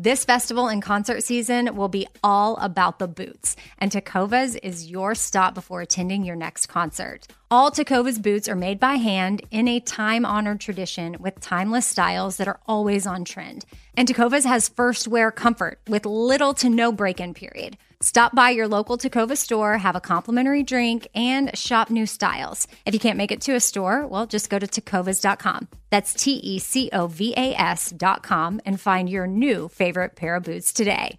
This festival and concert season will be all about the boots, and Tecovas is your stop before attending your next concert. All Tecovas boots are made by hand in a time honored tradition with timeless styles that are always on trend. And Tecovas has first wear comfort with little to no break in period. Stop by your local Tecova store, have a complimentary drink, and shop new styles. If you can't make it to a store, well, just go to tecovas.com. That's T E C O V A S.com and find your new favorite pair of boots today.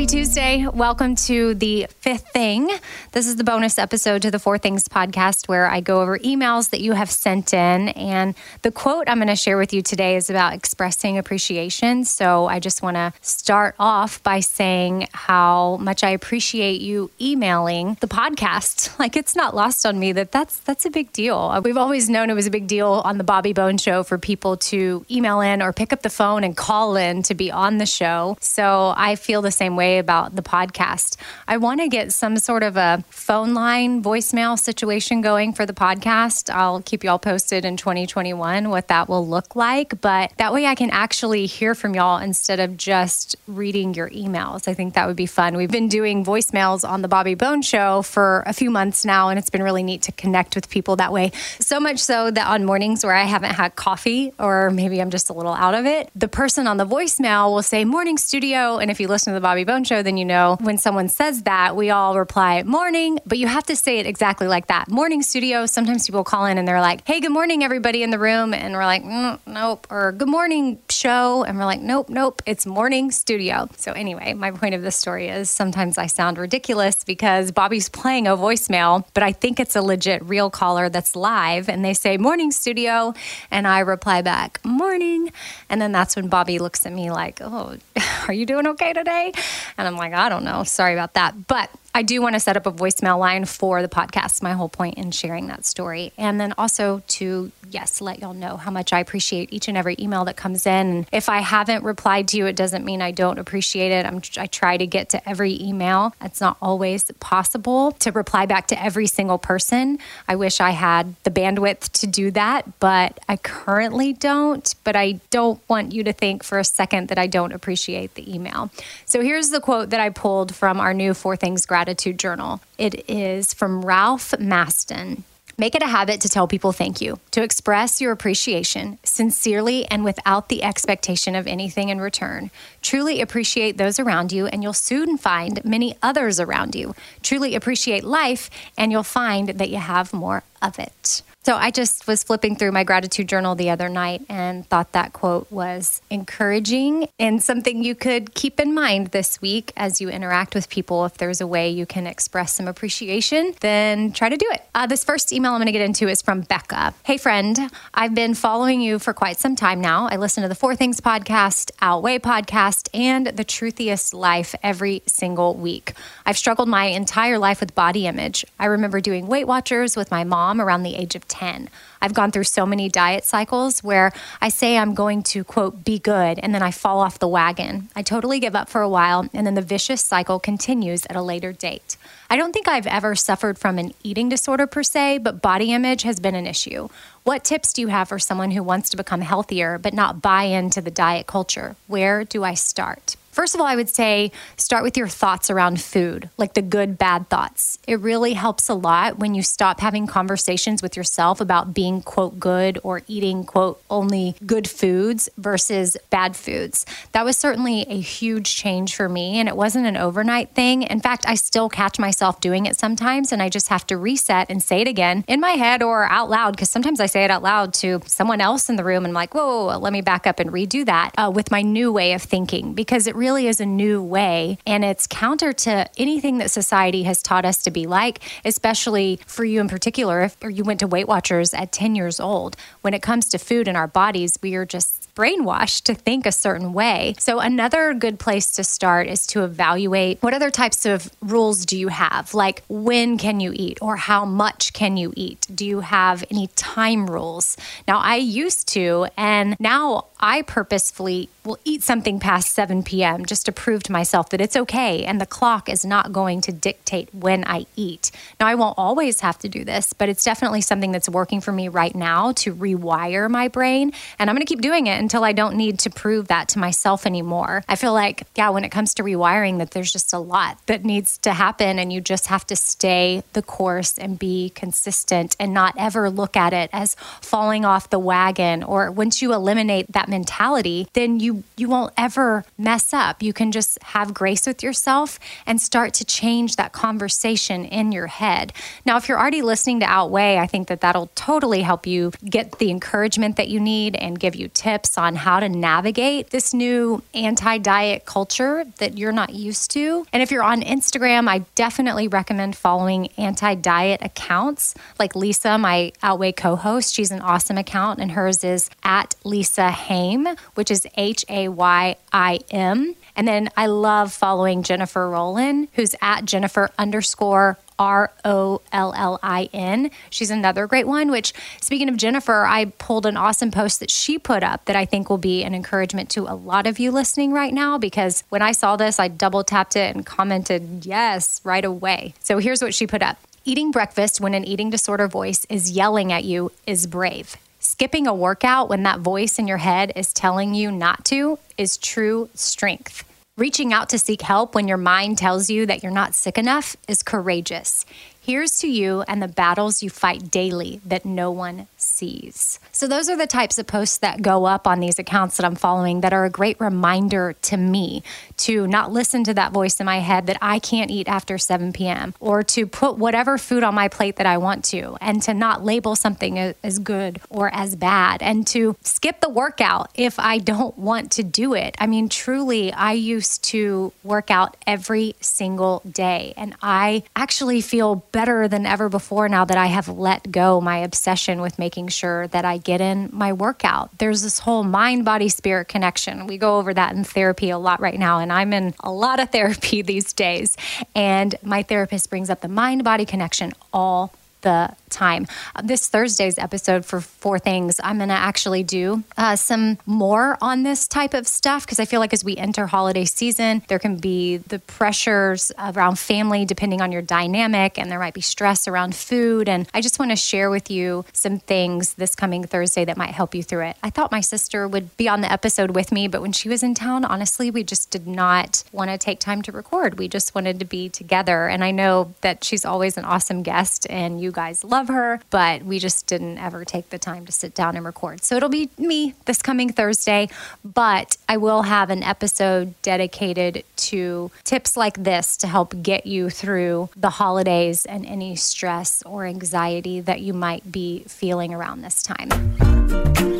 Happy Tuesday. Welcome to the fifth thing. This is the bonus episode to the Four Things podcast where I go over emails that you have sent in. And the quote I'm going to share with you today is about expressing appreciation. So I just want to start off by saying how much I appreciate you emailing the podcast. Like it's not lost on me that that's that's a big deal. We've always known it was a big deal on the Bobby Bone show for people to email in or pick up the phone and call in to be on the show. So I feel the same way about the podcast. I want to get some sort of a phone line voicemail situation going for the podcast. I'll keep y'all posted in 2021 what that will look like, but that way I can actually hear from y'all instead of just reading your emails. I think that would be fun. We've been doing voicemails on the Bobby Bone show for a few months now, and it's been really neat to connect with people that way. So much so that on mornings where I haven't had coffee or maybe I'm just a little out of it, the person on the voicemail will say morning studio. And if you listen to the Bobby Bone Show, then you know when someone says that, we all reply morning, but you have to say it exactly like that. Morning studio. Sometimes people call in and they're like, hey, good morning, everybody in the room. And we're like, mm, nope. Or good morning, show. And we're like, nope, nope. It's morning studio. So, anyway, my point of this story is sometimes I sound ridiculous because Bobby's playing a voicemail, but I think it's a legit real caller that's live. And they say, morning studio. And I reply back, morning. And then that's when Bobby looks at me like, oh, are you doing okay today? And I'm like, I don't know. Sorry about that. But I do want to set up a voicemail line for the podcast. My whole point in sharing that story. And then also to, yes, let y'all know how much I appreciate each and every email that comes in. If I haven't replied to you, it doesn't mean I don't appreciate it. I'm, I try to get to every email. It's not always possible to reply back to every single person. I wish I had the bandwidth to do that, but I currently don't. But I don't want you to think for a second that I don't appreciate the email. So here's the quote that I pulled from our new Four Things Grad gratitude journal. It is from Ralph Marston. Make it a habit to tell people thank you, to express your appreciation sincerely and without the expectation of anything in return. Truly appreciate those around you, and you'll soon find many others around you. Truly appreciate life, and you'll find that you have more of it. So I just was flipping through my gratitude journal the other night and thought that quote was encouraging and something you could keep in mind this week as you interact with people. If there's a way you can express some appreciation, then try to do it. Uh, this first email I'm going to get into is from Becca. Hey, friend, I've been following you for quite some time now. I listen to the Four Things podcast, Outweigh podcast, and the Truthiest Life every single week. I've struggled my entire life with body image. I remember doing Weight Watchers with my mom around the age of 10. I've gone through so many diet cycles where I say I'm going to, quote, be good, and then I fall off the wagon. I totally give up for a while, and then the vicious cycle continues at a later date. I don't think I've ever suffered from an eating disorder per se, but body image has been an issue. What tips do you have for someone who wants to become healthier but not buy into the diet culture? Where do I start? First of all, I would say start with your thoughts around food, like the good, bad thoughts. It really helps a lot when you stop having conversations with yourself about being, quote, good or eating, quote, only good foods versus bad foods. That was certainly a huge change for me, and it wasn't an overnight thing. In fact, I still catch myself doing it sometimes, and I just have to reset and say it again in my head or out loud, because sometimes I say it out loud to someone else in the room and I'm like, whoa, whoa, whoa let me back up and redo that uh, with my new way of thinking, because it really is a new way and it's counter to anything that society has taught us to be like, especially for you in particular. If you went to Weight Watchers at 10 years old, when it comes to food in our bodies, we are just brainwashed to think a certain way. So, another good place to start is to evaluate what other types of rules do you have? Like, when can you eat or how much can you eat? Do you have any time rules? Now, I used to, and now I purposefully will eat something past 7 p.m. just to prove to myself that it's okay and the clock is not going to dictate when I eat. Now, I won't always have to do this, but it's definitely something that's working for me right now to rewire my brain. And I'm going to keep doing it until I don't need to prove that to myself anymore. I feel like, yeah, when it comes to rewiring, that there's just a lot that needs to happen, and you just have to stay the course and be consistent and not ever look at it as falling off the wagon. Or once you eliminate that mentality, then you you won't ever mess up. You can just have grace with yourself and start to change that conversation in your head. Now, if you're already listening to Outweigh, I think that that'll totally help you get the encouragement that you need and give you tips on how to navigate this new anti-diet culture that you're not used to. And if you're on Instagram, I definitely recommend following anti-diet accounts like Lisa, my Outweigh co-host. She's an awesome account and hers is at Lisa Hayim, which is H A Y I M. And then I love following Jennifer Rollin, who's at Jennifer underscore R O L L I N. She's another great one, which, speaking of Jennifer, I pulled an awesome post that she put up that I think will be an encouragement to a lot of you listening right now. Because when I saw this, I double tapped it and commented yes right away. So here's what she put up Eating breakfast when an eating disorder voice is yelling at you is brave. Skipping a workout when that voice in your head is telling you not to is true strength. Reaching out to seek help when your mind tells you that you're not sick enough is courageous. Here's to you and the battles you fight daily that no one sees. So, those are the types of posts that go up on these accounts that I'm following that are a great reminder to me to not listen to that voice in my head that I can't eat after 7 p.m. or to put whatever food on my plate that I want to and to not label something as good or as bad and to skip the workout if I don't want to do it. I mean, truly, I used to work out every single day and I actually feel better than ever before now that I have let go my obsession with making sure that I get in my workout. There's this whole mind, body, spirit connection. We go over that in therapy a lot right now, and I'm in a lot of therapy these days. And my therapist brings up the mind body connection all the time. Uh, this Thursday's episode for Four Things, I'm going to actually do uh, some more on this type of stuff because I feel like as we enter holiday season, there can be the pressures around family depending on your dynamic, and there might be stress around food. And I just want to share with you some things this coming Thursday that might help you through it. I thought my sister would be on the episode with me, but when she was in town, honestly, we just did not want to take time to record. We just wanted to be together. And I know that she's always an awesome guest, and you guys love love her, but we just didn't ever take the time to sit down and record. So it'll be me this coming Thursday, but I will have an episode dedicated to tips like this to help get you through the holidays and any stress or anxiety that you might be feeling around this time.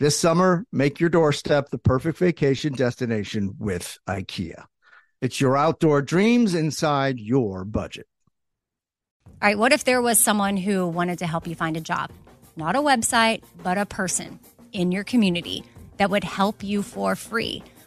This summer, make your doorstep the perfect vacation destination with IKEA. It's your outdoor dreams inside your budget. All right, what if there was someone who wanted to help you find a job? Not a website, but a person in your community that would help you for free.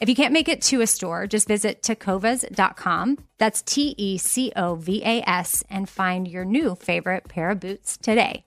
If you can't make it to a store, just visit tecovas.com. That's T E C O V A S and find your new favorite pair of boots today.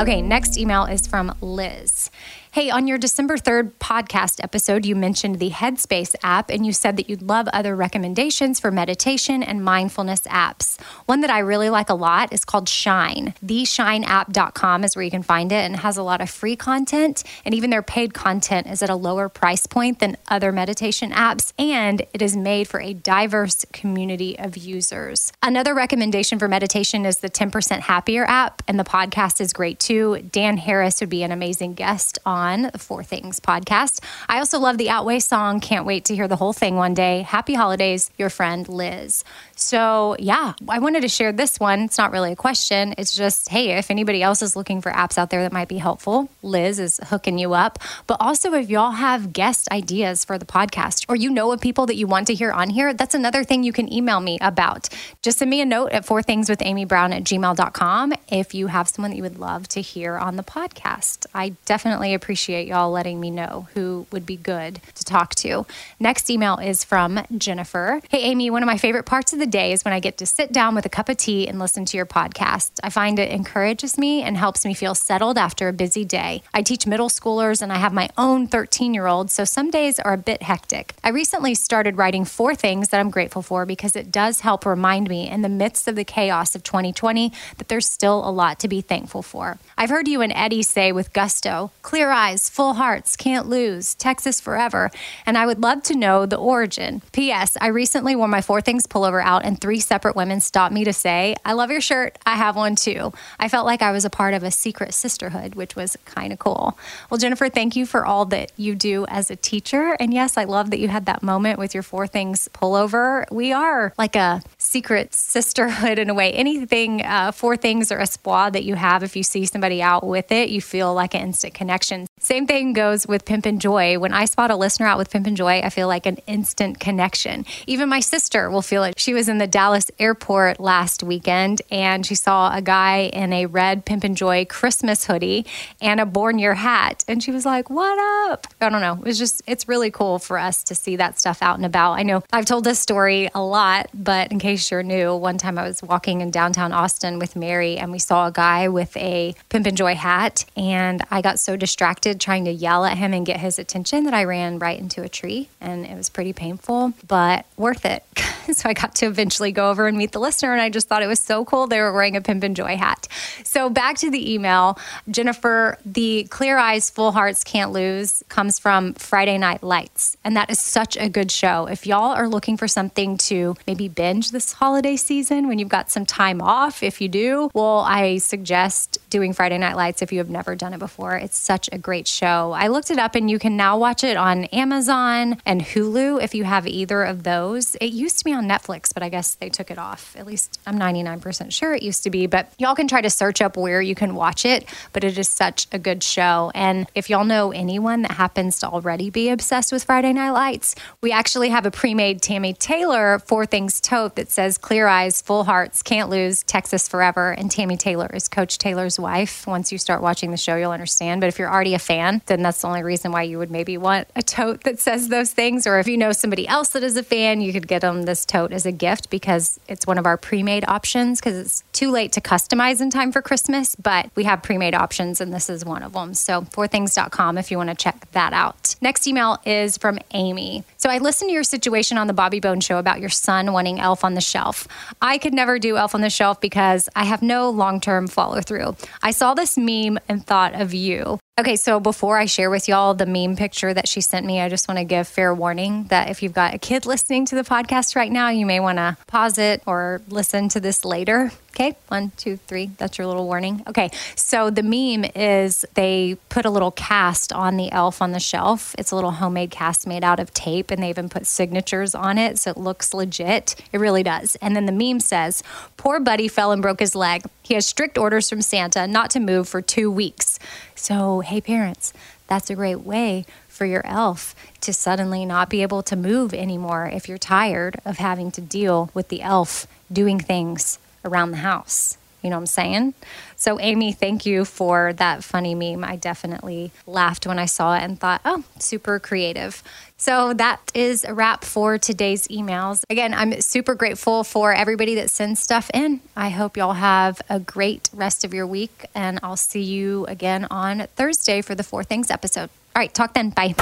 Okay, next email is from Liz. Hey, on your December 3rd podcast episode, you mentioned the Headspace app and you said that you'd love other recommendations for meditation and mindfulness apps. One that I really like a lot is called Shine. TheShineApp.com is where you can find it and it has a lot of free content, and even their paid content is at a lower price point than other meditation apps, and it is made for a diverse community of users. Another recommendation for meditation is the 10% Happier app, and the podcast is great too. Dan Harris would be an amazing guest on the Four Things podcast. I also love the Outweigh song. Can't wait to hear the whole thing one day. Happy holidays, your friend Liz. So, yeah, I wanted to share this one. It's not really a question. It's just, hey, if anybody else is looking for apps out there that might be helpful, Liz is hooking you up. But also, if y'all have guest ideas for the podcast or you know of people that you want to hear on here, that's another thing you can email me about. Just send me a note at four things with Amy Brown at gmail.com if you have someone that you would love to hear on the podcast. I definitely appreciate y'all letting me know who would be good to talk to. Next email is from Jennifer. Hey, Amy, one of my favorite parts of the day is when I get to sit down with a cup of tea and listen to your podcast. I find it encourages me and helps me feel settled after a busy day. I teach middle schoolers and I have my own 13 year old, so some days are a bit hectic. I recently started writing four things that I'm grateful for because it does help remind me in the midst of the chaos of 2020 that there's still a lot to be thankful for. I've heard you and Eddie say with gusto clear full hearts, can't lose, Texas forever, and I would love to know the origin. P.S. I recently wore my Four Things pullover out and three separate women stopped me to say, I love your shirt. I have one too. I felt like I was a part of a secret sisterhood, which was kind of cool. Well, Jennifer, thank you for all that you do as a teacher. And yes, I love that you had that moment with your Four Things pullover. We are like a secret sisterhood in a way. Anything, uh, Four Things or a squad that you have, if you see somebody out with it, you feel like an instant connection. Same thing goes with Pimpin' Joy. When I spot a listener out with Pimpin' Joy, I feel like an instant connection. Even my sister will feel it. She was in the Dallas airport last weekend and she saw a guy in a red Pimpin' Joy Christmas hoodie and a Born Your hat. And she was like, What up? I don't know. It was just, it's really cool for us to see that stuff out and about. I know I've told this story a lot, but in case you're new, one time I was walking in downtown Austin with Mary and we saw a guy with a Pimpin' Joy hat and I got so distracted trying to yell at him and get his attention that I ran right into a tree and it was pretty painful, but worth it. so I got to eventually go over and meet the listener. And I just thought it was so cool. They were wearing a Pimpin' Joy hat. So back to the email. Jennifer, the Clear Eyes, Full Hearts Can't Lose comes from Friday Night Lights. And that is such a good show. If y'all are looking for something to maybe binge this holiday season when you've got some time off, if you do, well, I suggest doing Friday Night Lights if you have never done it before. It's such a great show. I looked it up and you can now watch it on Amazon and Hulu if you have either of those. It used to be on Netflix, but I guess they took it off. At least I'm 99% sure it used to be, but y'all can try to search up where you can watch it. But it is such a good show. And if y'all know anyone that happens to already be obsessed with Friday Night Lights, we actually have a pre made Tami Taylor Four Things tote that says Clear Eyes, Full Hearts, Can't Lose, Texas Forever. And Tami Taylor is Coach Taylor's wife. Once you start watching the show, you'll understand. But if you're already a fan, then that's the only reason why you would maybe want a tote that says those things. Or if you know somebody else that is a fan, you could get them this tote as a gift because it's one of our pre made options because it's too late to customize in time for Christmas, but we have pre made options and this is one of them. So, fourthings.com if you want to check that out. Next email is from Amy. So, I listened to your situation on the Bobby Bone show about your son wanting Elf on the Shelf. I could never do Elf on the Shelf because I have no long term follow through. I saw this meme and thought of you. Okay, so before I share with y'all the meme picture that she sent me, I just want to give fair warning that if you've got a kid listening to the podcast right now, you may want to pause it or listen to this later. Okay, one, two, three. That's your little warning. Okay, so the meme is they put a little cast on the elf on the shelf. It's a little homemade cast made out of tape, and they even put signatures on it, so it looks legit. It really does. And then the meme says, Poor Buddy fell and broke his leg. He has strict orders from Santa not to move for two weeks. So, hey, parents, that's a great way for your elf to suddenly not be able to move anymore if you're tired of having to deal with the elf doing things around the house. You know what I'm saying? So, Amy, thank you for that funny meme. I definitely laughed when I saw it and thought, oh, super creative. So that is a wrap for today's emails. Again, I'm super grateful for everybody that sends stuff in. I hope y'all have a great rest of your week, and I'll see you again on Thursday for the Four Things episode. All right, talk then. Bye.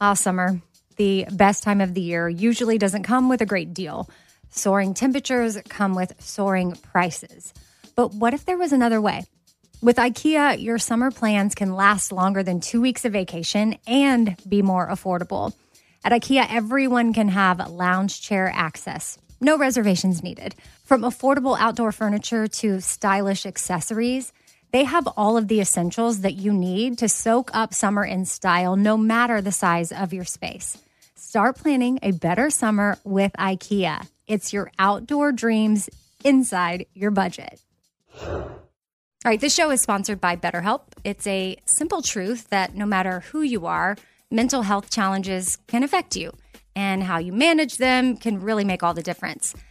Ah, summer, the best time of the year, usually doesn't come with a great deal. Soaring temperatures come with soaring prices. But what if there was another way? With IKEA, your summer plans can last longer than two weeks of vacation and be more affordable. At IKEA, everyone can have lounge chair access, no reservations needed. From affordable outdoor furniture to stylish accessories, they have all of the essentials that you need to soak up summer in style, no matter the size of your space. Start planning a better summer with IKEA. It's your outdoor dreams inside your budget. All right, this show is sponsored by BetterHelp. It's a simple truth that no matter who you are, mental health challenges can affect you, and how you manage them can really make all the difference.